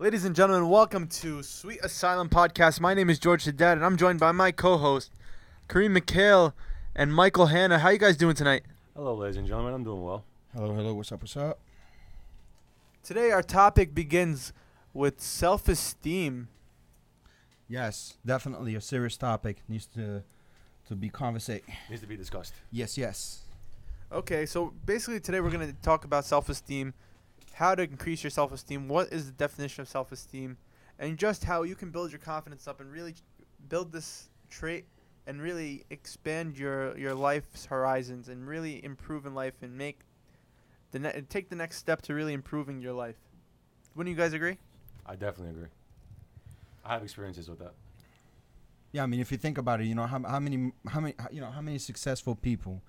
Ladies and gentlemen, welcome to Sweet Asylum Podcast. My name is George Haddad, and I'm joined by my co-host, Kareem McHale and Michael Hanna. How you guys doing tonight? Hello, ladies and gentlemen. I'm doing well. Hello, hello. What's up? What's up? Today, our topic begins with self-esteem. Yes, definitely a serious topic needs to to be conversate. Needs to be discussed. Yes, yes. Okay, so basically today we're going to talk about self-esteem, how to increase your self-esteem, what is the definition of self-esteem, and just how you can build your confidence up and really build this trait and really expand your your life's horizons and really improve in life and make the ne- take the next step to really improving your life. Wouldn't you guys agree? I definitely agree. I have experiences with that. Yeah, I mean, if you think about it, you know how how many how many you know how many successful people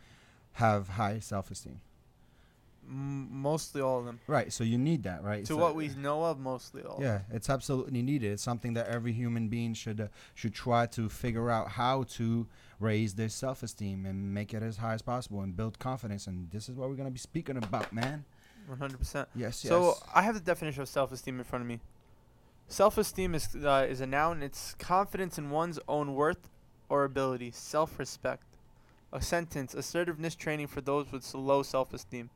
have high self-esteem. M- mostly all of them. Right. So you need that, right? to So- what we know of, mostly all. Yeah, it's absolutely needed. It's something that every human being should uh, should try to figure out how to raise their self-esteem and make it as high as possible and build confidence. And this is what we're gonna be speaking about, man. One hundred percent. Yes, So yes. I have the definition of self-esteem in front of me. Self-esteem is uh, is a noun. It's confidence in one's own worth or ability, self-respect. A sentence: assertiveness training for those with low self-esteem.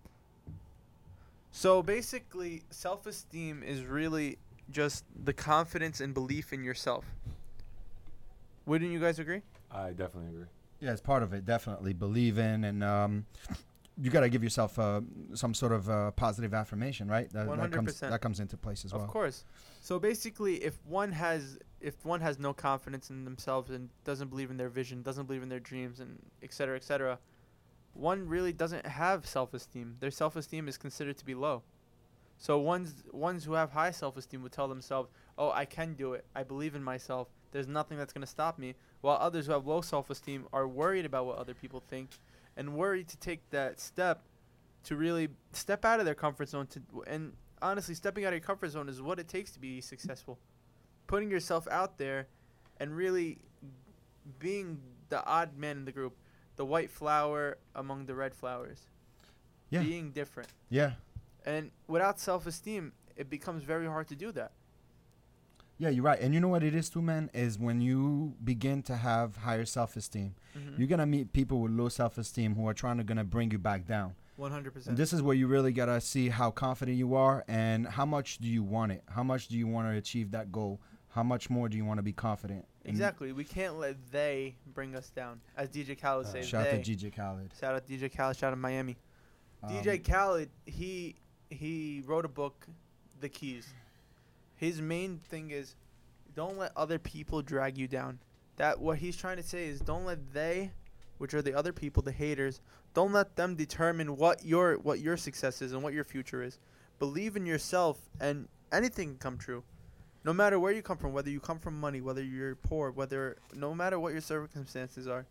So basically, self-esteem is really just the confidence and belief in yourself. Wouldn't you guys agree? I definitely agree. Yeah, it's part of it. Definitely believe in, and um, you got to give yourself uh, some sort of uh, positive affirmation, right? That, that comes 100%. that comes into place as well. Of course. So basically, if one has if one has no confidence in themselves and doesn't believe in their vision, doesn't believe in their dreams, and et cetera, et cetera, one really doesn't have self-esteem. Their self-esteem is considered to be low. So ones ones who have high self-esteem would tell themselves, "Oh, I can do it. I believe in myself. There's nothing that's gonna stop me." While others who have low self-esteem are worried about what other people think, and worried to take that step to really step out of their comfort zone to and honestly stepping out of your comfort zone is what it takes to be successful putting yourself out there and really being the odd man in the group the white flower among the red flowers Yeah. being different Yeah, and without self-esteem it becomes very hard to do that yeah, you're right. And you know what it is too, man, is when you begin to have higher self-esteem, Mhm. you're gonna meet people with low self-esteem who are trying to gonna bring you back down. 100% And this is where you really gotta see how confident you are and how much do you want it. How much do you want to achieve that goal? How much more do you want to be confident? Exactly we can't let they bring us down as dj khaled Uh, says Shout out to DJ Khaled. shout out to dj khaled shout out miami Um, DJ Khaled, he he wrote a book, The Keys. His main thing is don't let other people drag you down. That what he's trying to say is don't let they, which are the other people, the haters, don't let them determine what your what your success is and what your future is. Believe in yourself and anything can come true. No matter where you come from, whether you come from money, whether you're poor, whether no matter what your circumstances are.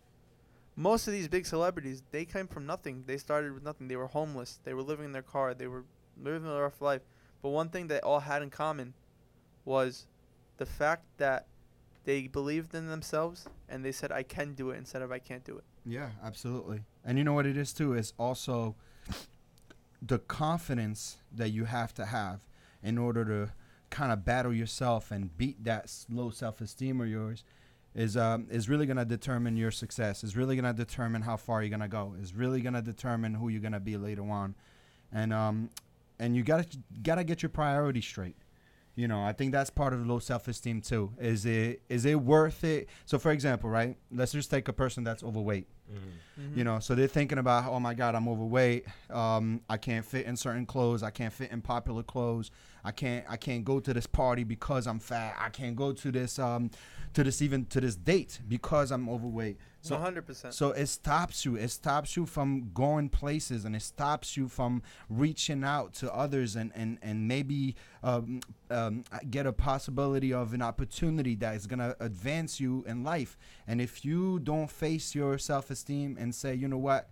Most of these big celebrities, they came from nothing. They started with nothing. They were homeless. They were living in their car. They were living a rough life. But one thing they all had in common was the fact that they believed in themselves and they said, I can do it instead of I can't do it. Yeah, absolutely. And you know what it is too is also the confidence that you have to have in order to kind of battle yourself and beat that low self-esteem of yours is um is really gonna determine your success. Is really gonna determine how far you're gonna go. Is really gonna determine who you're gonna be later on, and um and you gotta gotta get your priorities straight. You know, I think that's part of low self-esteem too. Is it is it worth it? So, for example, right? Let's just take a person that's overweight. Mm-hmm. You know, so they're thinking about, oh my God, I'm overweight. Um, I can't fit in certain clothes. I can't fit in popular clothes. I can't I can't go to this party because I'm fat. I can't go to this um to this even to this date because I'm overweight. So 100%. so it stops you. It stops you from going places, and it stops you from reaching out to others, and and and maybe um, um, get a possibility of an opportunity that is gonna advance you in life. And if you don't face your self-esteem and say, you know what,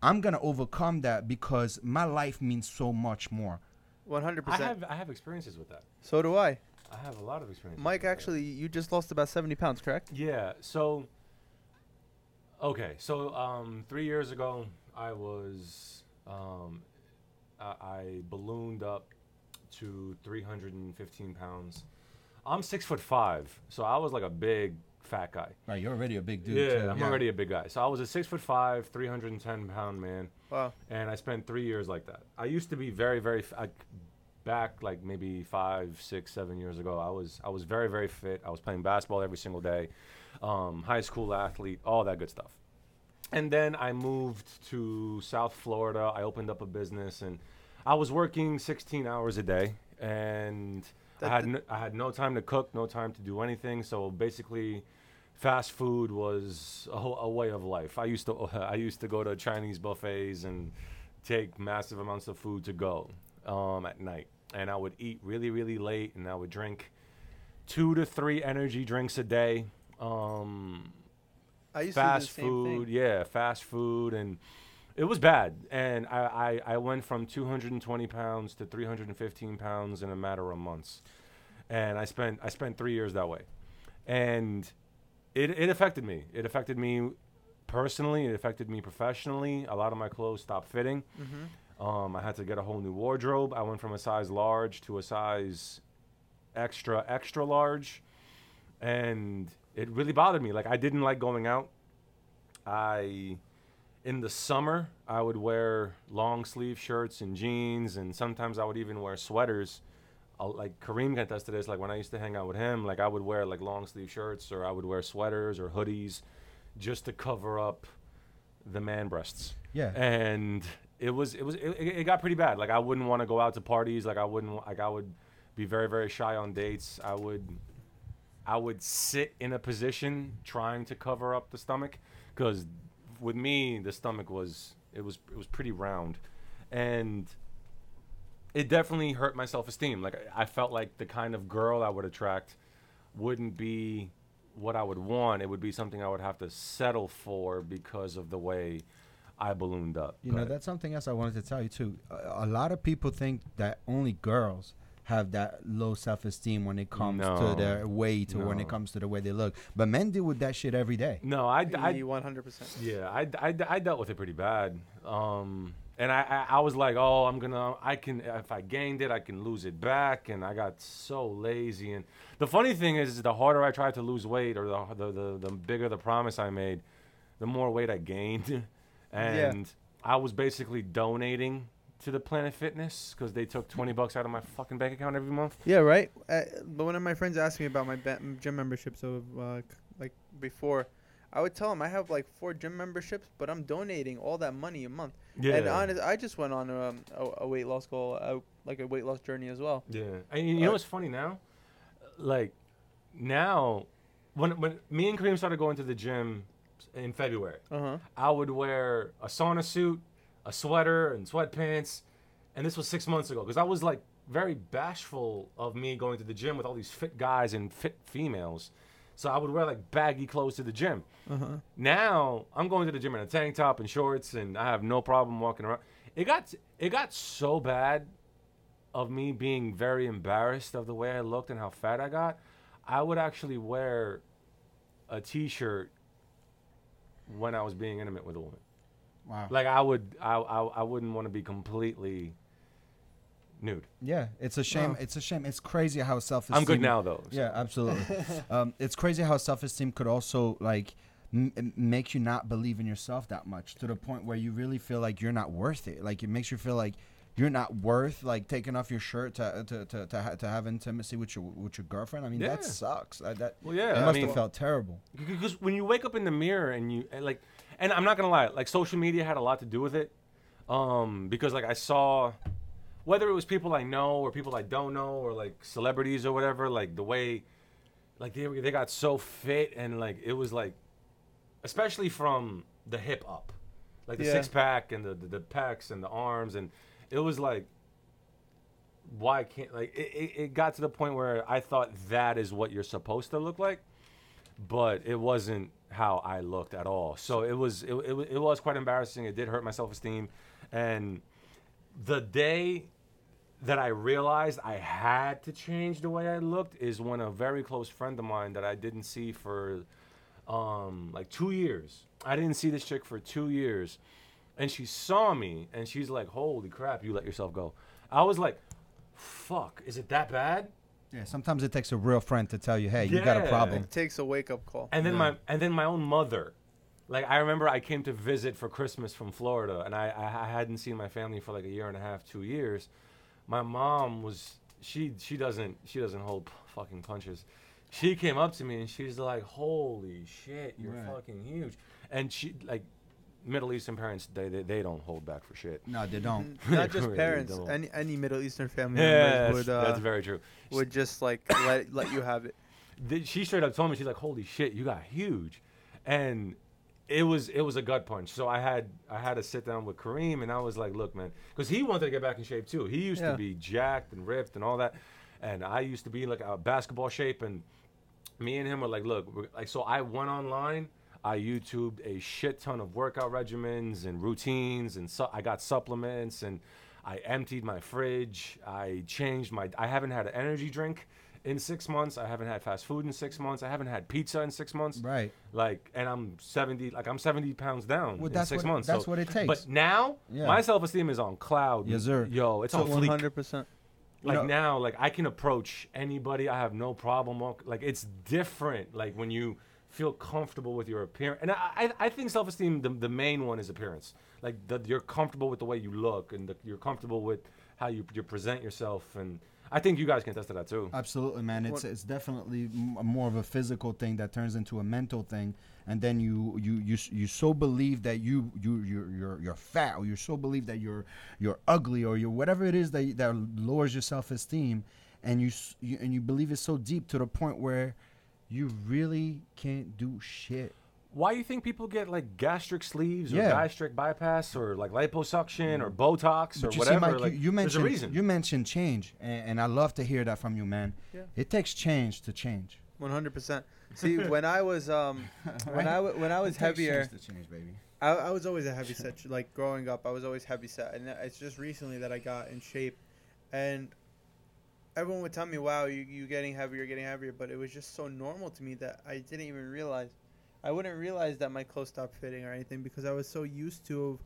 I'm gonna overcome that because my life means so much more. 100%. I have I have experiences with that. so do I. I have a lot of experiences. Mike, with that. actually, you just lost about 70 pounds, correct? Yeah. So. Okay. So um, three years ago, I was um, I, I ballooned up to 315 pounds. I'm six foot five, so I was like a big fat guy. Right, you're already a big dude. yeah, too. I'm already a big guy. So I was a six foot five, 310 pound man, Wow. and I spent three years like that. I used to be very, very f- I, back like maybe five, six, seven years ago. I was I was very, very fit. I was playing basketball every single day, um, high school athlete, all that good stuff. And then I moved to South Florida. I opened up a business, and I was working 16 hours a day, and I had no, I had no time to cook, no time to do anything. So basically, fast food was a, a way of life. I used to I used to go to Chinese buffets and take massive amounts of food to go um, at night, and I would eat really really late, and I would drink two to three energy drinks a day. Um, I used fast to do the same food, yeah, fast food, and it was bad. And I, I, I went from 220 pounds to 315 pounds in a matter of months, and I spent I spent three years that way, and it it affected me. It affected me personally. It affected me professionally. A lot of my clothes stopped fitting. Mm-hmm. Um, I had to get a whole new wardrobe. I went from a size large to a size extra extra large, and it really bothered me. Like I didn't like going out. I in the summer I would wear long sleeve shirts and jeans, and sometimes I would even wear sweaters. I'll, like Kareem can attest to this. Like when I used to hang out with him, like I would wear like long sleeve shirts or I would wear sweaters or hoodies, just to cover up the man breasts Yeah. and it was it was it, it it got pretty bad like i wouldn't want to go out to parties like i wouldn't like i would be very very shy on dates i would i would sit in a position trying to cover up the stomach because with me the stomach was it was it was pretty round. And it definitely hurt my self-esteem. Like i felt like the kind of girl i would attract wouldn't be what i would want. It would be something i would have to settle for because of the way i ballooned up. You know, that's something else I wanted to tell you too. A, a lot of people think that only girls have that low self-esteem when it comes No. to their weight or when it comes to the way they look. But men deal with that shit every day. no i, I, I, 100%. Yeah, I, I, I dealt with it pretty bad. Um, and I, I, I was like, oh, I'm gonna, I can, if I gained it, I can lose it back. And I got so lazy. And the funny thing is, the harder I tried to lose weight, or the, the, the, the bigger the promise I made, the more weight I gained. And I was basically donating to the Planet Fitness because they took 20 bucks out of my fucking bank account every month. Yeah, right. Uh, but one of my friends asked me about my ba- gym memberships of uh, like before. I would tell him I have like four gym memberships, but I'm donating all that money a month. Yeah. And honest, I just went on um, a, a weight loss goal, uh, like a weight loss journey as well. Yeah, and you know Uh, what's funny now? Like now, when when me and Kareem started going to the gym in February, Uh huh. I would wear a sauna suit, a sweater, and sweatpants, and this was six months ago because I was like very bashful of me going to the gym with all these fit guys and fit females. So I would wear like baggy clothes to the gym. Uh huh. Now I'm going to the gym in a tank top and shorts, and I have no problem walking around. It got it got so bad of me being very embarrassed of the way I looked and how fat I got. I would actually wear a t-shirt when I was being intimate with a woman. Wow. Like I would, I I, I wouldn't want to be completely nude. Yeah, it's a shame. Wow. It's a shame. It's crazy how self-esteem. I'm good now though. so- Yeah, absolutely. um, it's crazy how self-esteem could also like m- m- make you not believe in yourself that much to the point where you really feel like you're not worth it. Like it makes you feel like you're not worth like taking off your shirt to to to to, ha- to have intimacy with your with your girlfriend. I mean, that sucks. I, that Well, yeah. it I must mean, have felt terrible. because when you wake up in the mirror and you and like and i'm not gonna lie like social media had a lot to do with it um because like i saw whether it was people i know or people i don't know or like celebrities or whatever like the way like they, they got so fit and like it was like especially from the hip up like the Yeah. six pack and the, the the pecs and the arms and it was like why can't like it, it, it got to the point where i thought that is what you're supposed to look like but it wasn't how I looked at all. So it was it, it, it was quite embarrassing. It did hurt my self esteem, and the day that I realized I had to change the way I looked is when a very close friend of mine that I didn't see for um, like two years. I didn't see this chick for two years, and she saw me and she's like, "Holy crap, you let yourself go." I was like, fuck, is it that bad? Yeah, sometimes it takes a real friend to tell you, hey, you got a Yeah. problem. It takes a wake up call. And then Yeah. my and then my own mother. Like I remember I came to visit for Christmas from Florida and I, I I hadn't seen my family for like a year and a half, two years. My mom was she she doesn't she doesn't hold p- fucking punches. She came up to me and she's like, "Holy shit, you're Right. fucking huge." And she like Middle Eastern parents they, they they don't hold back for shit. No, they don't. Not just really parents. don't. Any any Middle Eastern family Yeah, members that's, would uh, that's very true. would just like let let you have it. th- she straight up told me she's like holy shit you got huge and it was it was a gut punch so i had i had to sit down with kareem and i was like look man because he wanted to get back in shape too he used Yeah. to be jacked and ripped and all that and i used to be like a basketball shape and me and him were like look we're, like so i went online i youtubed a shit ton of workout regimens and routines and su- i got supplements and i emptied my fridge i changed my i haven't had an energy drink in six months i haven't had fast food in six months i haven't had pizza in six months Right. like and i'm 70 like i'm 70 pounds down Well, in that's six what- months that's so- what it takes. but now Yeah. my self-esteem is on cloud Yes, sir. yo it's So on hundred percent. Like know- now like i can approach anybody i have no problem like it's different like when you feel comfortable with your appearance and i i, I think self-esteem the, the main one is appearance. Like the, you're comfortable with the way you look and the, you're comfortable with how you, you present yourself and i think you guys can attest to that too. Absolutely, man. It's What- it's definitely m- more of a physical thing that turns into a mental thing, and then you you you you so believe that you you you're you're, you're fat, or you so believe that you're you're ugly, or you're whatever it is that that lowers your self esteem, and you, you and you believe it so deep to the point where you really can't do shit. why do you think people get like gastric sleeves or Yeah. gastric bypass or like liposuction or botox or But you whatever see, Mike, like you, you there's a mentioned reason you mentioned change, and, and I love to hear that from you, man. Yeah. It takes change to change. One hundred percent. See, when I was um, when I w- when I was heavier, to change, baby. I, I was always a heavy set. Like growing up, I was always heavy set, and it's just recently that I got in shape, and everyone would tell me, "Wow, you you getting heavier, getting heavier," but it was just so normal to me that I didn't even realize. I wouldn't realize that my clothes stopped fitting or anything because I was so used to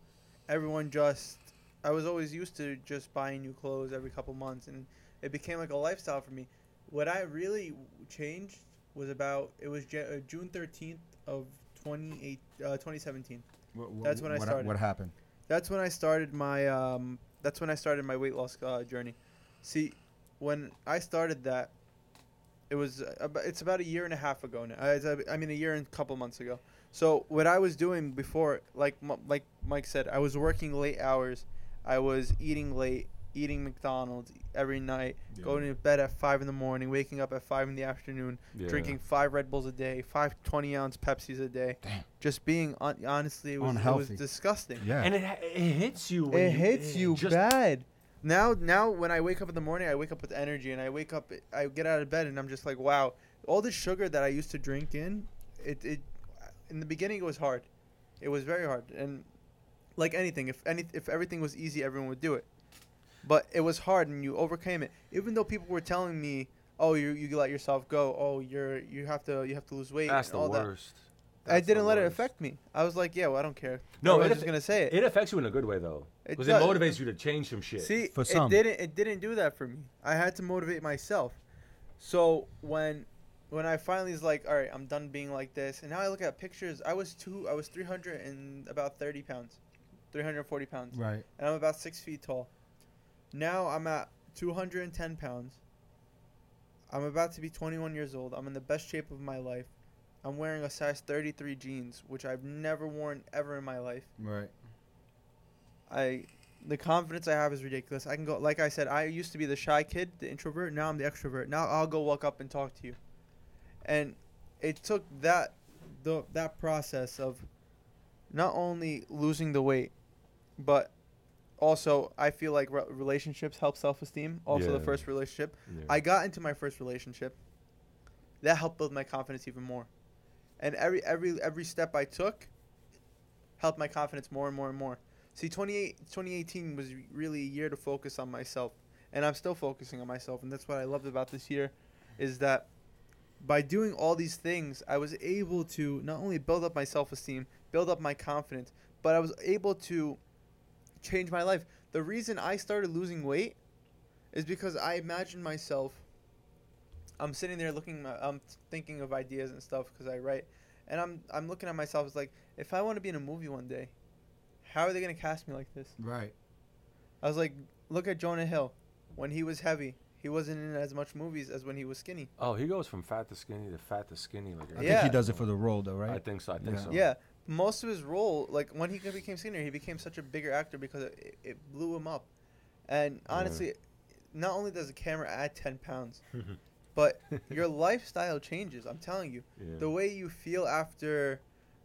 everyone just. I was always used to just buying new clothes every couple months, and it became like a lifestyle for me. What I really changed was about it was uh, June thirteenth of 28, uh, 2017. That's when I started. What happened? That's when I started my um. That's when I started my weight loss uh, journey. See, when I started that, it was uh, about, it's about a year and a half ago now. I, it's a- I mean, a year and a couple months ago. So what I was doing before, like like Mike said, I was working late hours. I was eating late, eating McDonald's every night, going to bed at five in the morning, waking up at five in the afternoon, Yeah. drinking five Red Bulls a day, five 20 ounce Pepsis a day. Damn. Just being on, honestly, it was, it was disgusting. Yeah. and it, it hits you when It hits you just bad. Now, now when I wake up in the morning, I wake up with energy, and I wake up, I get out of bed, and I'm just like, wow, all the sugar that I used to drink in, it, it, in the beginning it was hard, it was very hard, and like anything, if any, if everything was easy, everyone would do it, but it was hard, and you overcame it. Even though people were telling me, oh, you you let yourself go, oh, you're you have to you have to lose weight, that's and the all that. worst I That's the didn't let it affect me. I was like, yeah, well, I don't care. No, I was it just gonna say it. It affects you in a good way though, because it, does. motivates you to change some shit. See, For it didn't. It didn't do that for me. I had to motivate myself. So when when I finally was like, all right, I'm done being like this, and now I look at pictures. I was two. I was 300 and about 30 pounds, 340 pounds, right. and I'm about six feet tall. Now I'm at 210 pounds. I'm about to be 21 years old. I'm in the best shape of my life. I'm wearing a size 33 jeans, which I've never worn ever in my life. Right. I the confidence I have is ridiculous. I can go like I said, I used to be the shy kid, the introvert, now I'm the extrovert. Now I'll go walk up and talk to you. And it took that the that process of not only losing the weight, but also I feel like re- relationships help self-esteem. Also the first relationship. Yeah. I got into my first relationship. That helped build my confidence even more. And every every every step I took helped my confidence more and more and more. See, 28, 2018 was really a year to focus on myself, and I'm still focusing on myself, and that's what I loved about this year, is that by doing all these things, I was able to not only build up my self-esteem, build up my confidence, but I was able to change my life. The reason I started losing weight is because I imagine myself. I'm sitting there looking. I'm thinking of ideas and stuff because I write, and I'm I'm looking at myself as like, if I want to be in a movie one day, how are they gonna cast me like this? Right. I was like, look at Jonah Hill, when he was heavy, he wasn't in as much movies as when he was skinny. Oh, he goes from fat to skinny to fat to skinny. Like I Yeah. think he does it for the role, though, right? I think so. I think Yeah. so. Yeah, most of his role, like when he became senior, he became such a bigger actor because it, it blew him up. And Yeah. honestly, not only does the camera add ten pounds, but your lifestyle changes. I'm telling you, Yeah. the way you feel after,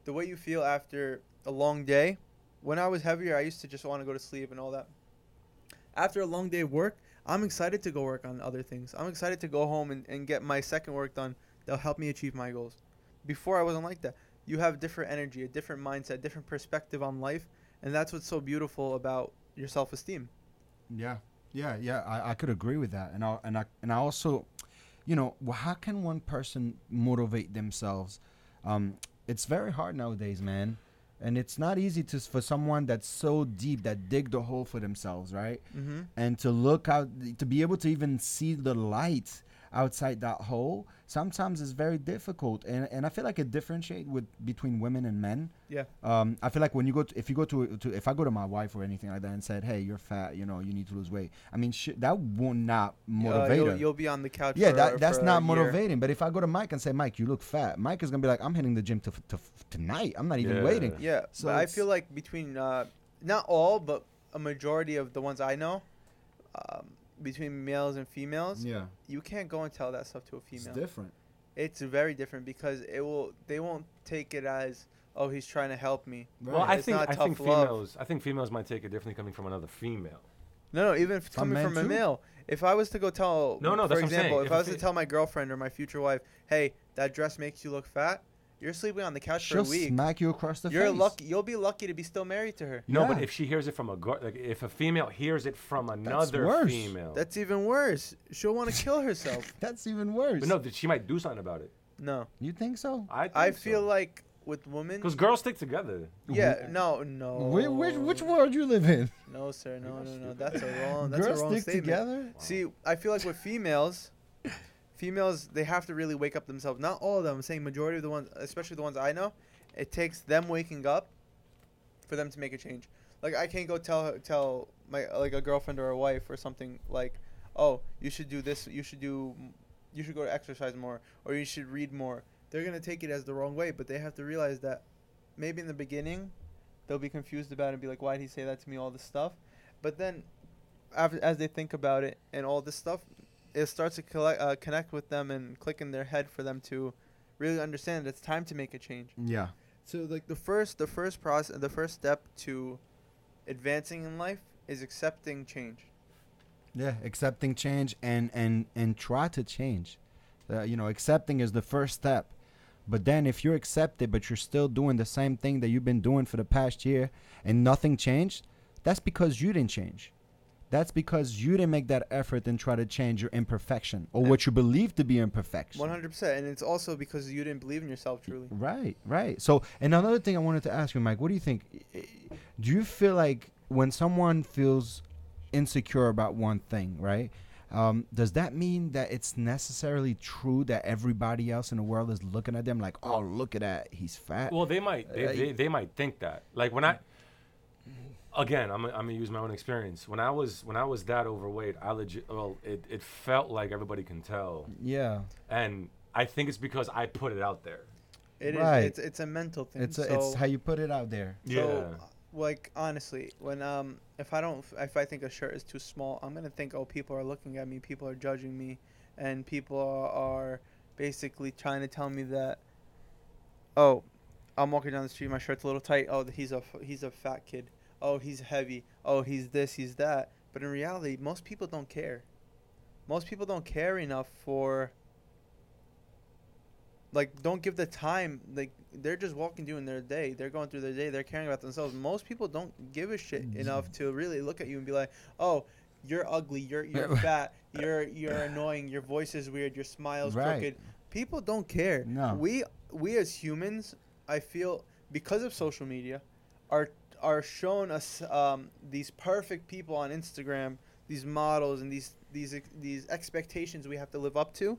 the way you feel after a long day. When I was heavier, I used to just want to go to sleep and all that. After a long day of work, I'm excited to go work on other things. I'm excited to go home and, and get my second work done that'll help me achieve my goals. Before I wasn't like that. You have different energy, a different mindset, different perspective on life, and that's what's so beautiful about your self-esteem. Yeah, yeah, yeah. I, I could agree with that, and I and I and I also, you know, well, how can one person motivate themselves? Um, it's very hard nowadays, man, and it's not easy to for someone that's so deep that dig the hole for themselves, right? Mm-hmm. And to look out, to be able to even see the light outside that hole, sometimes is very difficult, and and I feel like it differentiate with between women and men. Yeah. Um, I feel like when you go to, if you go to, to, if I go to my wife or anything like that and said, hey, you're fat, you know, you need to lose weight. I mean, shit, that will not motivate you'll, her. you'll be on the couch. yeah, for, that, that's for a not year. motivating. But if I go to Mike and say, Mike, you look fat, Mike is gonna be like, I'm hitting the gym to, to, tonight. I'm not even Yeah. waiting. Yeah, So but I feel like between uh, not all, but a majority of the ones I know, um, between males and females, Yeah, you can't go and tell that stuff to a female. it's different. It's very different because it will. They won't take it as, oh, he's trying to help me. Well, I It's think not I think tough love. females I think females might take it differently coming from another female. No, no, even if it's coming men from a male. If I was to go tell, No, no, for that's what I'm example, saying. if If I a was to tell my girlfriend or my future wife, hey, that dress makes you look fat, you're sleeping on the couch She'll for a week. smack you across the You're face. lucky. You'll be lucky to be still married to her. No, but Yeah. if she hears it from a girl, like if a female hears it from another worse. female, That's even worse. She'll want to kill herself. That's even worse. but no, that she might do something about it. No, you think so? I think I feel like with women. because girls stick together. Yeah, no, no. Which, which which world you live in? No, sir. No, You're no, no. That's a wrong. That's Girls a wrong stick statement. together. See, I feel like with females, females they have to really wake up themselves. Not all of them. I'm saying majority of the ones, especially the ones I know, it takes them waking up for them to make a change. Like I can't go tell tell my like a girlfriend or a wife or something like, oh, you should do this. You should do, you should go to exercise more, or you should read more. They're gonna take it as the wrong way, but they have to realize that maybe in the beginning they'll be confused about it and be like, why did he say that to me? All this stuff, but then as they think about it and all this stuff, it starts to collect, uh, connect with them and click in their head for them to really understand that it's time to make a change. Yeah. So like the first the first process the first step to advancing in life is accepting change. Yeah, accepting change and and and try to change. Uh, you know, accepting is the first step. But then if you accept it but you're still doing the same thing that you've been doing for the past year and nothing changed, that's because you didn't change. That's because you didn't make that effort and try to change your imperfection or And- what you believe to be imperfection. One hundred percent, and it's also because you didn't believe in yourself truly. Right, right. So, and another thing I wanted to ask you, Mike, what do you think? I- I- Do you feel like when someone feels insecure about one thing, right? Um, does that mean that it's necessarily true that everybody else in the world is looking at them like, oh, look at that, he's fat? Well, they might they, Uh, they, they might think that. Like when I again, I'm, I'm gonna use my own experience. When I was when I was that overweight, I legit well, it, it felt like everybody can tell, yeah, and I think it's because I put it out there. It is. Right. It's it's a mental thing. it's a, so, it's how you put it out there. so, Yeah. like honestly, when um if I don't if I think a shirt is too small, I'm gonna think oh people are looking at me, people are judging me, and people are, are basically trying to tell me that oh I'm walking down the street, my shirt's a little tight. Oh he's a f- he's a fat kid. Oh he's heavy. Oh he's this he's that. But in reality, most people don't care. Most people don't care enough for like don't give the time like they're just walking doing their day they're going through their day they're caring about themselves most people don't give a shit mm-hmm. enough to really look at you and be like oh you're ugly you're you're fat you're you're annoying your voice is weird your smile's Right. crooked people don't care No. we we as humans i feel because of social media are are shown us um, these perfect people on instagram these models and these these these expectations we have to live up to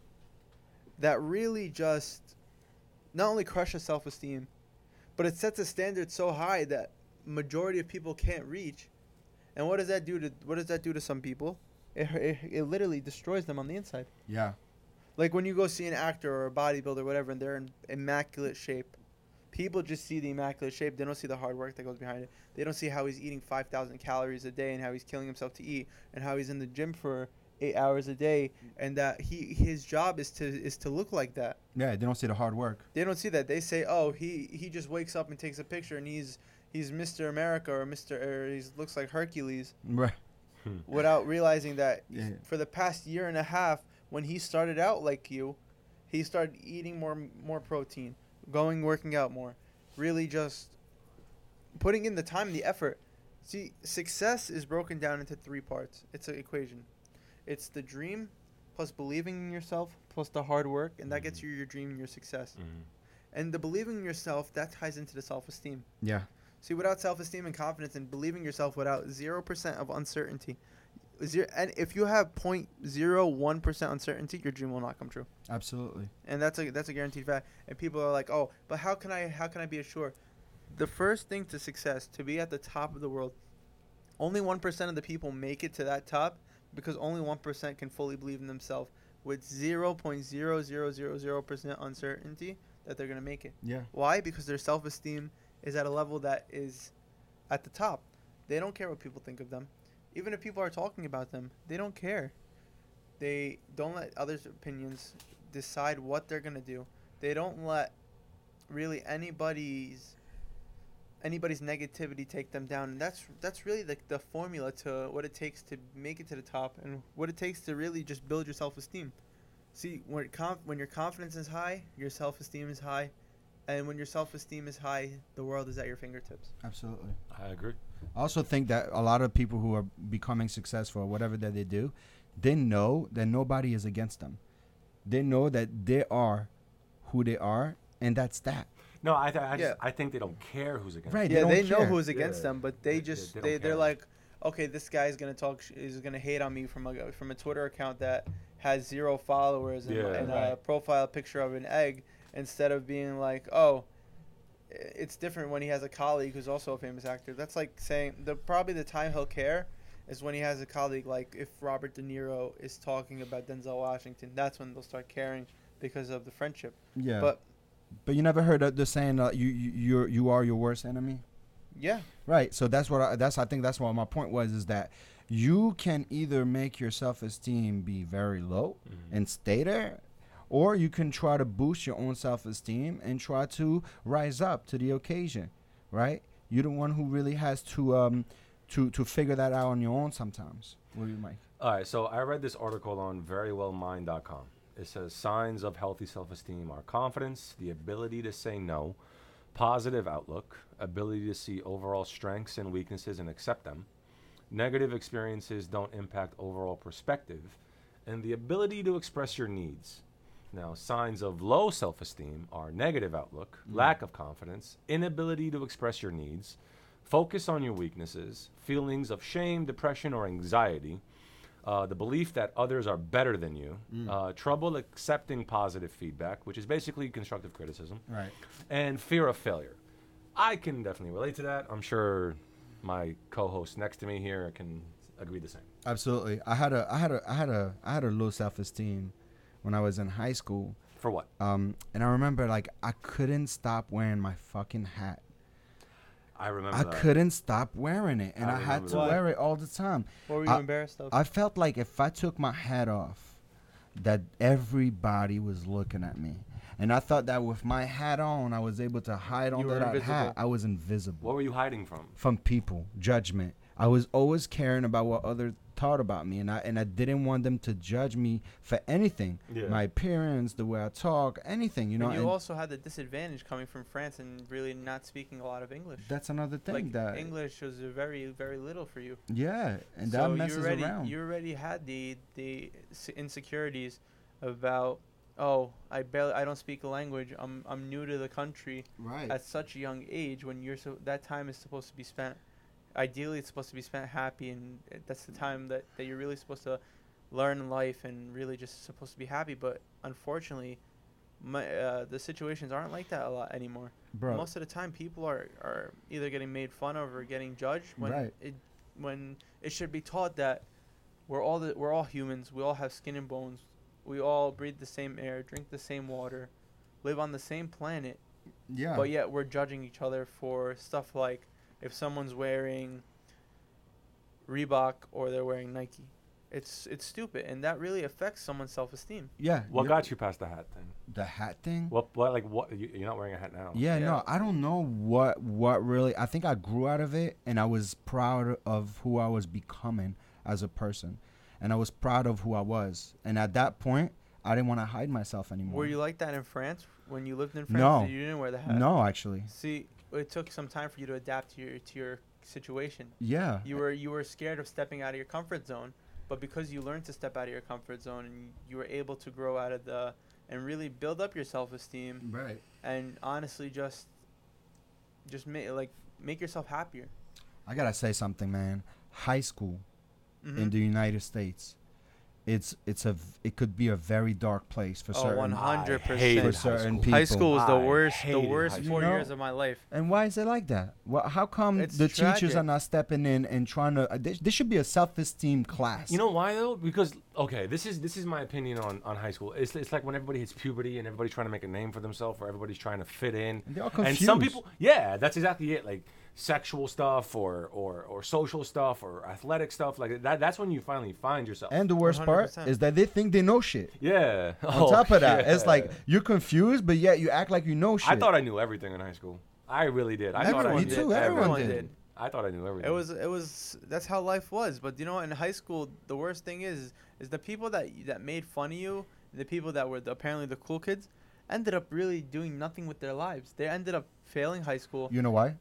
that really just not only crushes self-esteem but it sets a standard so high that majority of people can't reach. And what does that do to what does that do to some people? It, it, it literally destroys them on the inside. Yeah. like when you go see an actor or a bodybuilder, or whatever, and they're in immaculate shape, people just see the immaculate shape. They don't see the hard work that goes behind it. They don't see how he's eating 5,000 calories a day and how he's killing himself to eat and how he's in the gym for eight hours a day and that he his job is to is to look like that. Yeah, they don't see the hard work. They don't see that. They say, oh, he he just wakes up and takes a picture and he's he's Mr. America or Mr. or he looks like Hercules Right. Hmm. without realizing that Yeah. for the past year and a half when he started out like you he started eating more more protein going working out more. Really just putting in the time and the effort. See success is broken down into three parts. It's an equation. It's the dream plus believing in yourself plus the hard work and that gets you your dream and your success. Mhm. and the believing in yourself that ties into the self-esteem. Yeah. See, without self-esteem and confidence and believing yourself, without zero percent of uncertainty, zero, and if you have 0.01 percent uncertainty, your dream will not come true. Absolutely. And that's a that's a guaranteed fact. And people are like, oh, but how can I how can I be assured? The first thing to success, to be at the top of the world, only one percent of the people make it to that top because only one percent can fully believe in themselves with 0.0000 percent uncertainty that they're gonna make it. Yeah. Why? Because their self esteem is at a level that is at the top. They don't care what people think of them. Even if people are talking about them, they don't care. They don't let others' opinions decide what they're gonna do. They don't let really anybody's anybody's negativity take them down. And that's that's really the the formula to what it takes to make it to the top and what it takes to really just build your self esteem. See, when conf- when your confidence is high, your self esteem is high, and when your self esteem is high, the world is at your fingertips. Absolutely. I agree. I also think that a lot of people who are becoming successful whatever that they do, they know that nobody is against them. They know that they are who they are, and that's that. No, I, th- I, just, Yeah. I think they don't care who's against. Right. them. they yeah, don't they know who's against Yeah. them, but they They- they- just they, they they're like, okay, this guy's gonna talk, sh- is gonna hate on me from a from a Twitter account that has zero followers and, Yeah. and a profile picture of an egg, instead of being like, oh. I- It's different when he has a colleague who's also a famous actor. That's like saying the probably the time he'll care is when he has a colleague like if Robert De Niro is talking about Denzel Washington. That's when they'll start caring because of the friendship. Yeah. But but you never heard of the saying, uh, "You you you're, you are your worst enemy." yeah, Right. So that's what I, that's I think that's what my point was is that you can either make your self esteem be very low Mhm. and stay there, or you can try to boost your own self esteem and try to rise up to the occasion. Right. You're the one who really has to um to to figure that out on your own sometimes. What do you Mike? All right, so I read this article on verywellmind.com. It says signs of healthy self esteem are confidence, the ability to say no, positive outlook, ability to see overall strengths and weaknesses and accept them, negative experiences don't impact overall perspective, and the ability to express your needs. Now, signs of low self esteem are negative outlook, Mm. lack of confidence, inability to express your needs, focus on your weaknesses, feelings of shame, depression, or anxiety, uh, the belief that others are better than you, Mm. uh, trouble accepting positive feedback, which is basically constructive criticism, Right. and fear of failure. I can definitely relate to that. I'm sure my co-host next to me here can agree the same. Absolutely. I had a I had a I had a I had a low self esteem when I was in high school. For what? Um, and I remember like I couldn't stop wearing my fucking hat. I remember I that. couldn't stop wearing it, and I I, had to that. wear it all the time. what were you I- embarrassed of? I felt like if I took my hat off, that everybody was looking at me, and I thought that with my hat on, I was able to hide under that invisible. hat. I was invisible What were you hiding from? from people, judgment. I was always caring about what others thought about me, and I and I didn't want them to judge me for anything. Yeah. My appearance, the way I talk, anything. You know. and you and also had the disadvantage coming from France and really not speaking a lot of English. that's another thing like that English was very very little for you. yeah, and so that messes you already around. you already had the the insecurities about oh I barely I don't speak a language. I'm I'm new to the country right. at such a young age when you're so that time is supposed to be spent ideally it's supposed to be spent happy, and that's the time that that you're really supposed to learn life and really just supposed to be happy. But unfortunately, my, uh, the situations aren't like that a lot anymore. bro. Most of the time, people are, are either getting made fun of or getting judged when Right. it when it should be taught that we're all the, we're all humans. We all have skin and bones. We all breathe the same air, drink the same water, live on the same planet. yeah. But yet we're judging each other for stuff like if someone's wearing Reebok or they're wearing Nike. It's it's stupid, and that really affects someone's self-esteem. yeah. What got you past the hat thing? the hat thing? What? What? Like what? You, you're not wearing a hat now. Yeah, Yeah. no, I don't know what what really. I think I grew out of it, and I was proud of who I was becoming as a person, and I was proud of who I was. And at that point, I didn't want to hide myself anymore. Were you like that in France when you lived in France? No. You didn't wear the hat. No, actually. See, it took some time for you to adapt to your to your situation. Yeah. You were you were scared of stepping out of your comfort zone, but because you learned to step out of your comfort zone and you were able to grow out of the and really build up your self-esteem Right. and honestly just just make like make yourself happier. I gotta say something, man. High school in Mhm. the United States, it's it's a it could be a very dark place for Oh, certain. 100 I hated For percent. high certain school. people. High school was the worst the worst four school. years of my life. And why is it like that? Well, how come It's the teachers tragic. are not stepping in and trying to? Uh, this, this should be a self-esteem class. You know why though? Because okay, this is this is my opinion on, on high school. It's, it's like when everybody hits puberty and everybody's trying to make a name for themselves or everybody's trying to fit in. And they're all And some confused. people, yeah, that's exactly it. Like sexual stuff or or or social stuff or athletic stuff like that. That's when you finally find yourself. And the worst part 100%. is that they think they know shit. yeah. On Oh, top of that, it's like you're confused, but yet you act like you know shit. I thought I knew everything in high school. I really did. I thought I Everyone knew did. Everyone everything. did. I thought I knew everything. It was it was that's how life was. But you know, what, in high school, the worst thing is is the people that that made fun of you, the people that were the, apparently the cool kids, ended up really doing nothing with their lives. They ended up failing high school. You know why?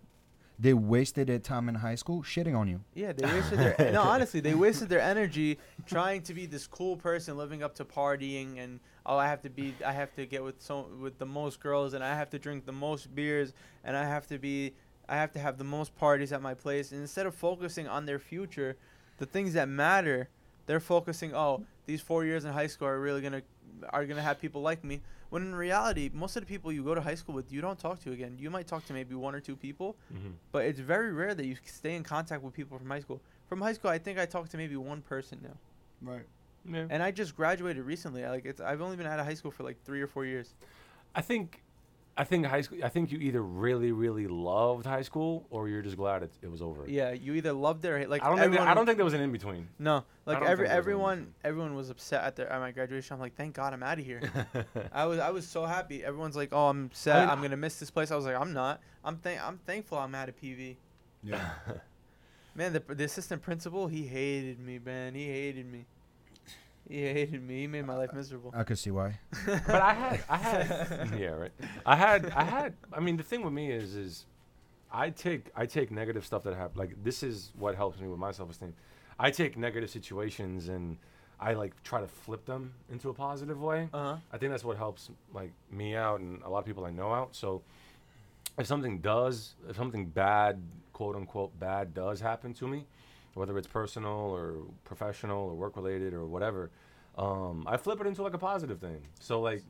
They wasted their time in high school shitting on you. Yeah, they wasted their no. Honestly, they wasted their energy trying to be this cool person, living up to partying, and oh, I have to be, I have to get with so with the most girls, and I have to drink the most beers, and I have to be, I have to have the most parties at my place. And instead of focusing on their future, the things that matter, they're focusing. Oh, these four years in high school are really gonna are gonna have people like me. When in reality, most of the people you go to high school with, you don't talk to again. You might talk to maybe one or two people, Mhm. but it's very rare that you stay in contact with people from high school. From high school, I think I talked to maybe one person now, Right. Yeah. and I just graduated recently. Like it's, I've only been out of high school for like three or four years. I think, I think high school. I think you either really, really loved high school, or you're just glad it, it was over. Yeah, you either loved it or hate. Like I don't think. There, I don't think there was an in between. No, like every think there was everyone, everyone was upset at their at my graduation. I'm like, thank God I'm out of here. I was I was so happy. Everyone's like, oh, I'm sad. I mean, I'm gonna miss this place. I was like, I'm not. I'm thank I'm thankful I'm out of PV. Yeah. Man, the the assistant principal, he hated me, man. He hated me. He hated me. He made my life miserable. I could see why. but I had, I had, yeah, right. I had, I had. I mean, the thing with me is, is I take, I take negative stuff that happen. Like this is what helps me with my self-esteem. I take negative situations and I like try to flip them into a positive way. Uh huh. I think that's what helps like me out and a lot of people I know out. So if something does, if something bad, quote unquote bad, does happen to me, whether it's personal or professional or work related or whatever, um, I flip it into like a positive thing. So like,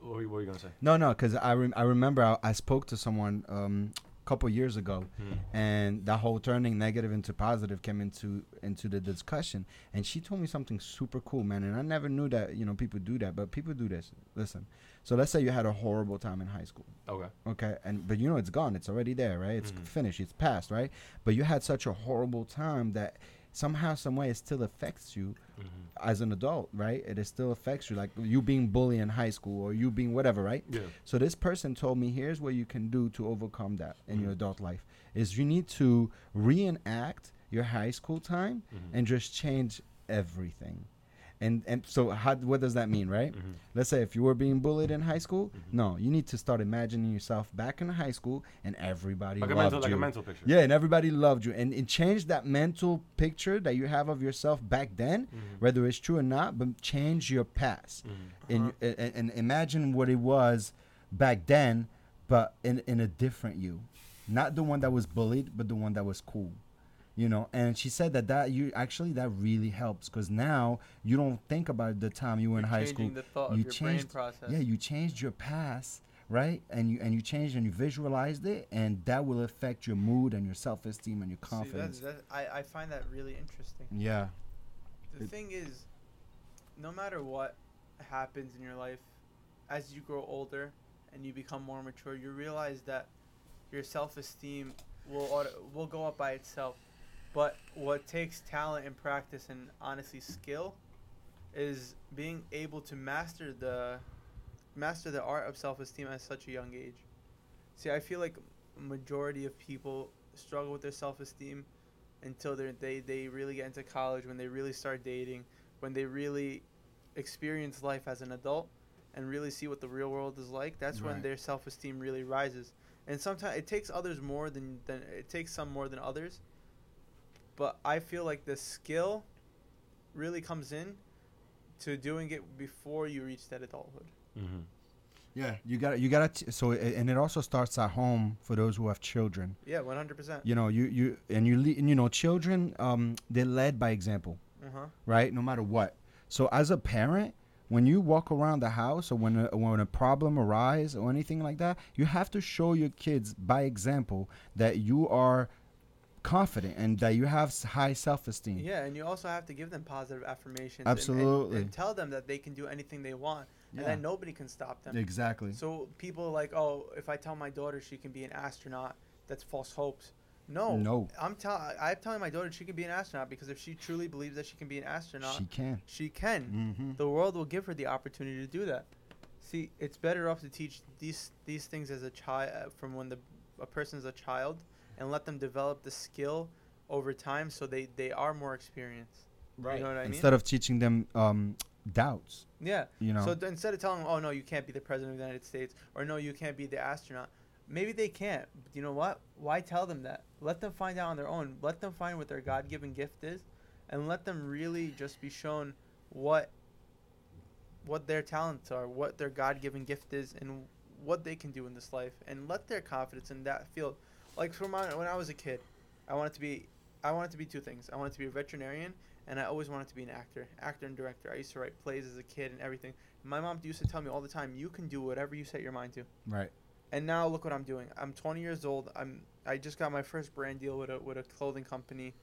what, were you, what were you gonna say? No, no, because I, rem- I remember I, I spoke to someone um, a couple years ago, Hmm. and that whole turning negative into positive came into into the discussion, and she told me something super cool, man. And I never knew that you know people do that, but people do this. Listen, so let's say you had a horrible time in high school, Okay. okay, and but you know it's gone, it's already there, right? It's Mhm. finished, it's past, right? But you had such a horrible time that somehow, some way, it still affects you Mm-hmm. as an adult, right? It, still affects you, like you being bullied in high school or you being whatever, right? Yeah. So this person told me, here's what you can do to overcome that in your Mhm. adult life: is you need to reenact your high school time Mhm. and just change everything. And and so how what does that mean, right? Mhm. Let's say if you were being bullied in high school, Mhm. no, you need to start imagining yourself back in high school and everybody Like a loved mental, like you. a mental picture. yeah, and everybody loved you, and it changed that mental picture that you have of yourself back then, Mhm. whether it's true or not. But change your past Mhm. and, Uh-huh. and and imagine what it was back then, but in in a different you. not the one that was bullied, but the one that was cool. You know, and she said that that you actually that really helps because now you don't think about the time you were in You're high school. The thought of You your brain changed- process. Yeah, you changed your past, right? And you and you changed and you visualized it, and that will affect your mood and your self esteem and your See, confidence. that's, I, I find that really interesting. yeah, The It- thing is, no matter what happens in your life, as you grow older and you become more mature, you realize that your self-esteem will auto- will go up by itself. But what takes talent and practice and honestly skill is being able to master the master the art of self-esteem at such a young age. See, I feel like majority of people struggle with their self-esteem until they they they really get into college, when they really start dating, when they really experience life as an adult and really see what the real world is like. That's when their self-esteem really rises. And sometimes it takes others more than than it takes some more than others. But I feel like the skill really comes in to doing it before you reach that adulthood. Mm-hmm. yeah. You got to you got to so and it also starts at home for those who have children. Yeah, one hundred percent. You know, you you and you le- and, you know children um they're led by example. Uh huh. right? No matter what. So as a parent, when you walk around the house or when a, when a problem arises or anything like that, you have to show your kids by example that you are confident and that you have high self-esteem. Yeah, and you also have to give them positive affirmations. and- and- Absolutely. And, tell them that they can do anything they want, and Yeah. that nobody can stop them. Exactly. So people are like, oh, if I tell my daughter she can be an astronaut, that's false hopes. No, No. I'm telling. I'm telling my daughter she can be an astronaut because if she truly believes that she can be an astronaut, She can. she can. Mm-hmm. The world will give her the opportunity to do that. See, it's better off to teach these these things as a child from when the a person's a child and let them develop the skill over time so they they are more experienced. Right. You know what I mean? Instead of teaching them um, doubts, Yeah. you know. So th- instead of telling them, "Oh no, you can't be the president of the United States," or "No, you can't be the astronaut," maybe they can't. But you know what? Why tell them that? Let them find out on their own. Let them find what their God-given gift is, and let them really just be shown what what their talents are, what their God-given gift is, and what they can do in this life, and let their confidence in that field. Like my, when I was a kid, I wanted to be, I wanted to be two things. I wanted to be a veterinarian, and I always wanted to be an actor, actor and director. I used to write plays as a kid and everything. My mom used to tell me all the time, "You can do whatever you set your mind to." right. And now look what I'm doing. I'm 20 years old. I'm I just got my first brand deal with a with a clothing company.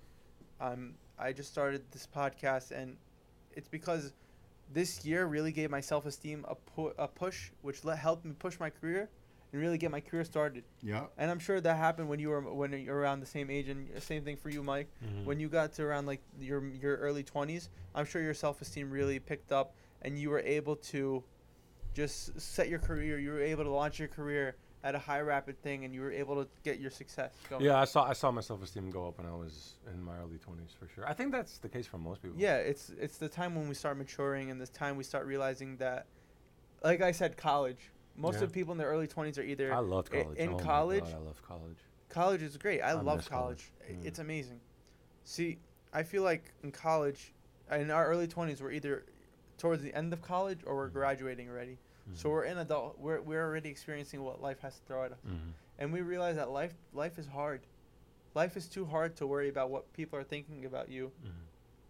Um, I just started this podcast, and it's because this year really gave my self esteem a pu- a push, which let helped me push my career and really get my career started. Yeah. And I'm sure that happened when you were when you're around the same age, and same thing for you, Mike Mm-hmm. when you got to around like your your early 20s i'm sure your self-esteem really picked up and you were able to just set your career you were able to launch your career at a high rapid thing and you were able to get your success going. Yeah, I saw I saw my self esteem go up when I was in my early twenties for sure. I think that's the case for most people. yeah it's it's the time when we start maturing and this time we start realizing that like i said college most Yeah. of the people in their early 20s are either I loved college. in oh college God, I love college. college is great. I, I love college. college. I- Mm. It's amazing. See, I feel like in college, in our early twenties, we're either towards the end of college or we're Mhm. graduating already. So Mhm. we're in adult. We're we're already experiencing what life has to throw at us, Mhm. and we realize that life life is hard. Life is too hard to worry about what people are thinking about you. Mhm.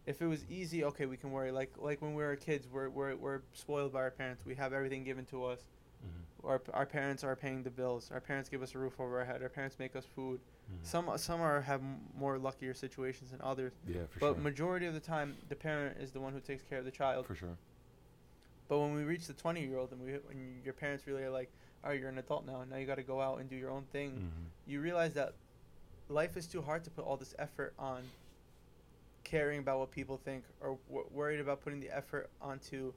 If it was easy, okay, we can worry. Like like when we were kids, we're we're we're spoiled by our parents. We have everything given to us. Our our parents are paying the bills. Our parents give us a roof over our head. Our parents make us food. Mhm. Some some are have m- more luckier situations than others, Yeah, for but sure. majority of the time, the parent is the one who takes care of the child. for sure. But when we reach the twenty year old and we when your parents really are like, "All right, you're an adult now. Now you got to go out and do your own thing," Mhm. you realize that life is too hard to put all this effort on caring about what people think or w- worried about putting the effort onto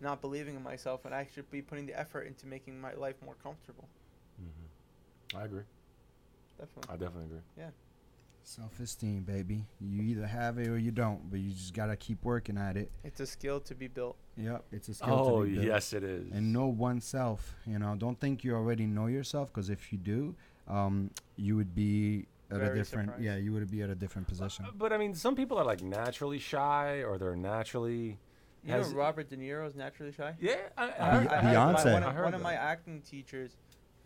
not believing in myself and I should be putting the effort into making my life more comfortable. Mhm. I agree. Definitely. I definitely agree. Yeah. Self-esteem, baby. You either have it or you don't, but you just gotta keep working at it. It's a skill to be built. Yep, it's a skill. Oh to be built. yes, it is. and know oneself. You know, don't think you already know yourself because if you do, um, you would be at a different. surprised. Yeah, you would be at a different position. Uh, But I mean, some people are like naturally shy, or they're naturally. You know, Robert De Niro is naturally shy. Yeah, I, I I heard, heard- I I heard Beyonce. my- one I of, heard one of my acting teachers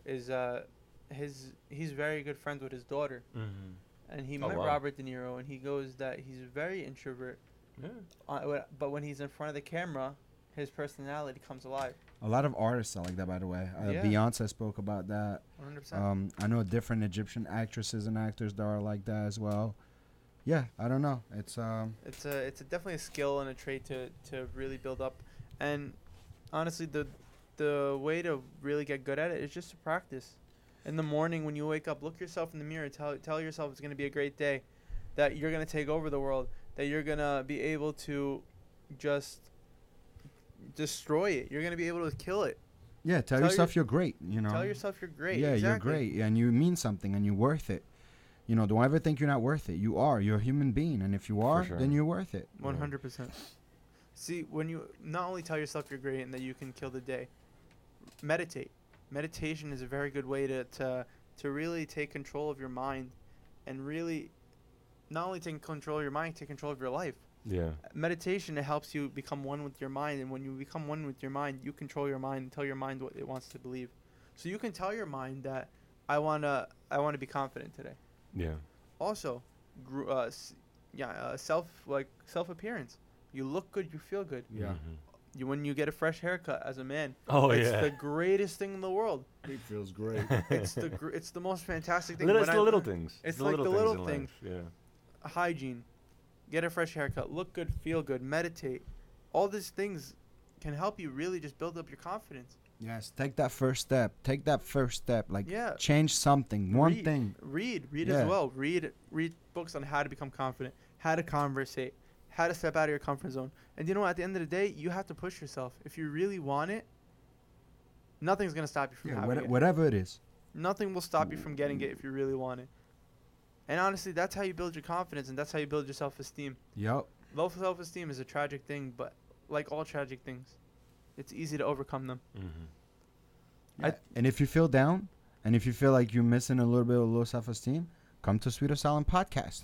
is uh, his he's very good friends with his daughter, Mm-hmm. and he Oh, met wow. Robert De Niro, and he goes that he's very introvert, Yeah. uh, but when he's in front of the camera, his personality comes alive. A lot of artists are like that, by the way. Uh, Yeah. Beyonce spoke about that. 100%. Um, I know different Egyptian actresses and actors that are like that as well. Yeah, I don't know. It's um, It's a it's a definitely a skill and a trait to to really build up, and honestly, the the way to really get good at it is just to practice. In the morning when you wake up, look yourself in the mirror. Tell tell yourself it's gonna be a great day, that you're gonna take over the world, that you're gonna be able to just destroy it. You're gonna be able to kill it. yeah. Tell, Tell yourself you're great. You know. Tell yourself you're great. Yeah, you're exactly. great, and you mean something, and you're worth it. You know, don't ever think you're not worth it. You are. You're a human being, and if you are, sure. then you're worth it. One hundred percent. See, when you not only tell yourself you're great and that you can kill the day, meditate. Meditation is a very good way to to to really take control of your mind, and really, not only take control of your mind, take control of your life. Yeah. Meditation it helps you become one with your mind, and when you become one with your mind, you control your mind and tell your mind what it wants to believe. So you can tell your mind that I wanna I wanna be confident today Yeah. also gr- uh, s- yeah uh, self like self appearance you look good you feel good Yeah. Mhm. you when you get a fresh haircut as a man Oh it's yeah. the greatest thing in the world It feels great. it's the gr- it's the most fantastic thing Little, it's the I- little things. it's the like little the little in things. Yeah. hygiene get a fresh haircut look good feel good meditate all these things can help you really just build up your confidence yes, take that first step. Take that first step. Like yeah change something. One read, thing. read read Yeah. as well read read books on how to become confident how to conversate how to step out of your comfort zone and you know at the end of the day you have to push yourself if you really want it nothing's going to stop you from Yeah, having what, it whatever it is. nothing will stop you from getting it if you really want it and honestly that's how you build your confidence and that's how you build your self-esteem Yup. low self-esteem is a tragic thing but like all tragic things it's easy to overcome them Mm-hmm. Yeah. and if you feel down, and if you feel like you're missing a little bit of low self-esteem, come to Sweet Asylum podcast.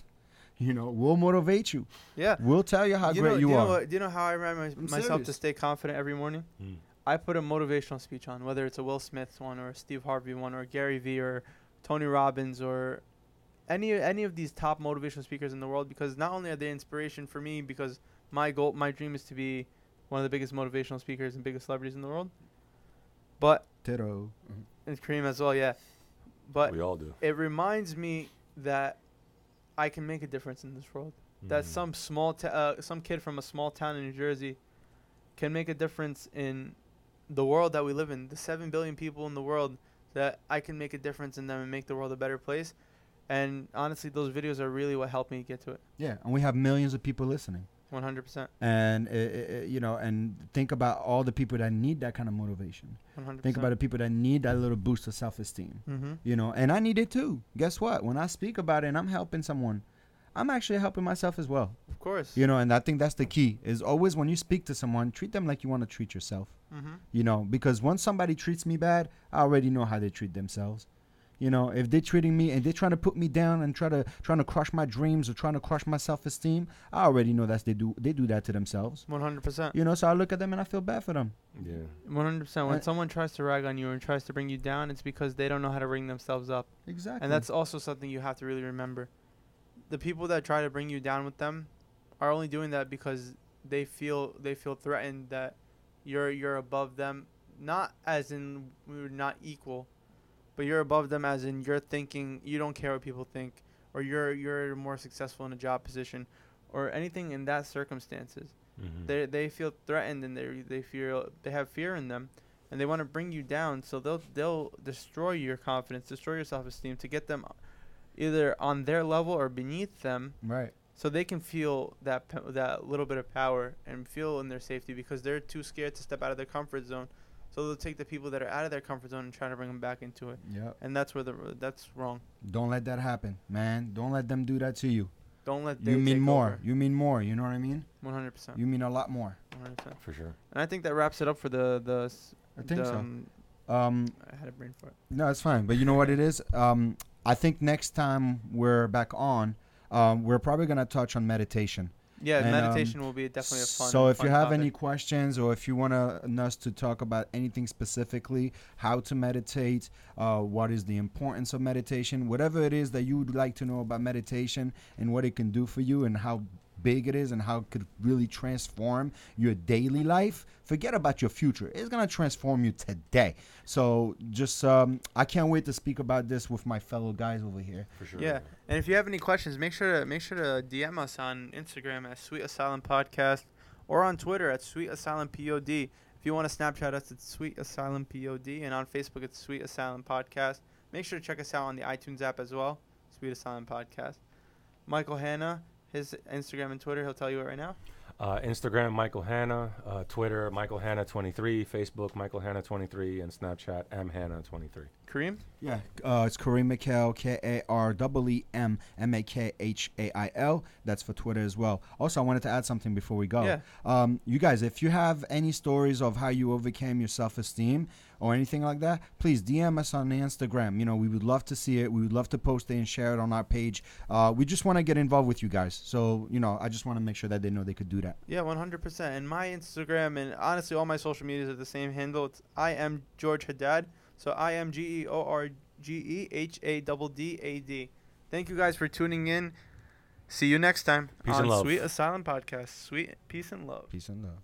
You know, we'll motivate you. yeah We'll tell you how you great know, you do you are. know what, do you know how I remind my, I'm myself to stay confident every morning Mm. I put a motivational speech on, whether it's a Will Smith one or a Steve Harvey one or Gary Vee or Tony Robbins or any any of these top motivational speakers in the world because not only are they inspiration for me because my goal my dream is to be one of the biggest motivational speakers and biggest celebrities in the world. But Ditto. and Kareem as well, yeah. But we all do. it reminds me that I can make a difference in this world that Mhm. some small ta- uh, some kid from a small town in New Jersey can make a difference in the world that we live in. The seven billion people in the world that I can make a difference in them and make the world a better place. And honestly, those videos are really what helped me get to it. Yeah, and we have millions of people listening. One hundred percent. And uh, uh, you know, and think about all the people that need that kind of motivation. One hundred. Think about the people that need that little boost of self-esteem. Mm-hmm. You know, and I need it too. Guess what? When I speak about it and I'm helping someone, I'm actually helping myself as well. Of course. You know, and I think that's the key. Is always when you speak to someone, treat them like you want to treat yourself. Mm-hmm. You know, because once somebody treats me bad, I already know how they treat themselves. You know, if they're treating me and they're trying to put me down and try to trying to crush my dreams or trying to crush my self esteem, I already know that they do they do that to themselves. One hundred percent. You know, so I look at them and I feel bad for them. Yeah. One hundred percent. When Uh, someone tries to rag on you and tries to bring you down, it's because they don't know how to bring themselves up. Exactly. And that's also something you have to really remember. The people that try to bring you down with them are only doing that because they feel they feel threatened that you're you're above them, not as in we're not equal, but you're above them as in you're thinking you don't care what people think or you're you're more successful in a job position or anything in that circumstances. Mhm. They they feel threatened and they they feel they have fear in them, and they want to bring you down. So they'll they'll destroy your confidence, destroy your self esteem to get them either on their level or beneath them, right. so they can feel that p- that little bit of power and feel in their safety because they're too scared to step out of their comfort zone. So they'll take the people that are out of their comfort zone and try to bring them back into it, Yeah. and that's where the that's wrong. Don't let that happen, man. Don't let them do that to you. Don't let You mean take more. You mean more. You know what I mean? One hundred percent. You mean a lot more. One hundred percent. For sure. And I think that wraps it up for the the. s- I think the, so. um, Um, I had a brain fart. No, it's fine. But you know what it is? Um, I think next time we're back on, um, we're probably gonna touch on meditation Yeah, And, um, meditation will be definitely a fun. So if fun you have topic. any questions or if you want us to talk about anything specifically, how to meditate, uh, what is the importance of meditation, whatever it is that you would like to know about meditation and what it can do for you and how big it is and how it could really transform your daily life, forget about your future. It's gonna transform you today. So just um, I can't wait to speak about this with my fellow guys over here. For sure. Yeah, and if you have any questions, make sure to make sure to DM us on Instagram at Sweet Asylum Podcast or on Twitter at Sweet Asylum Pod. If you want to Snapchat us, it's Sweet Asylum Pod, and on Facebook it's Sweet Asylum Podcast. Make sure to check us out on the iTunes app as well, Sweet Asylum Podcast. Michael Hanna, his Instagram and Twitter, he'll tell you it right now. Uh, Instagram Michael Hanna, uh, Twitter Michael Hanna 23, Facebook Michael Hanna 23, and Snapchat M Hanna 23. Kareem. Yeah, uh, it's Kareem Mikhail, K A R E E M M A K H A I L. That's for Twitter as well. Also, I wanted to add something before we go. Yeah. Um, you guys, if you have any stories of how you overcame your self esteem or anything like that, please DM us on Instagram. You know, we would love to see it. We would love to post it and share it on our page. Uh, we just want to get involved with you guys. So, you know, I just want to make sure that they know they could do that. Yeah, 100%. And my Instagram and honestly all my social medias are the same handle. It's I am George Haddad. So I am G E O R G E H A D D A D. Thank you guys for tuning in. See you next time Peace on and love. Sweet Asylum Podcast. Sweet peace and love. Peace and love.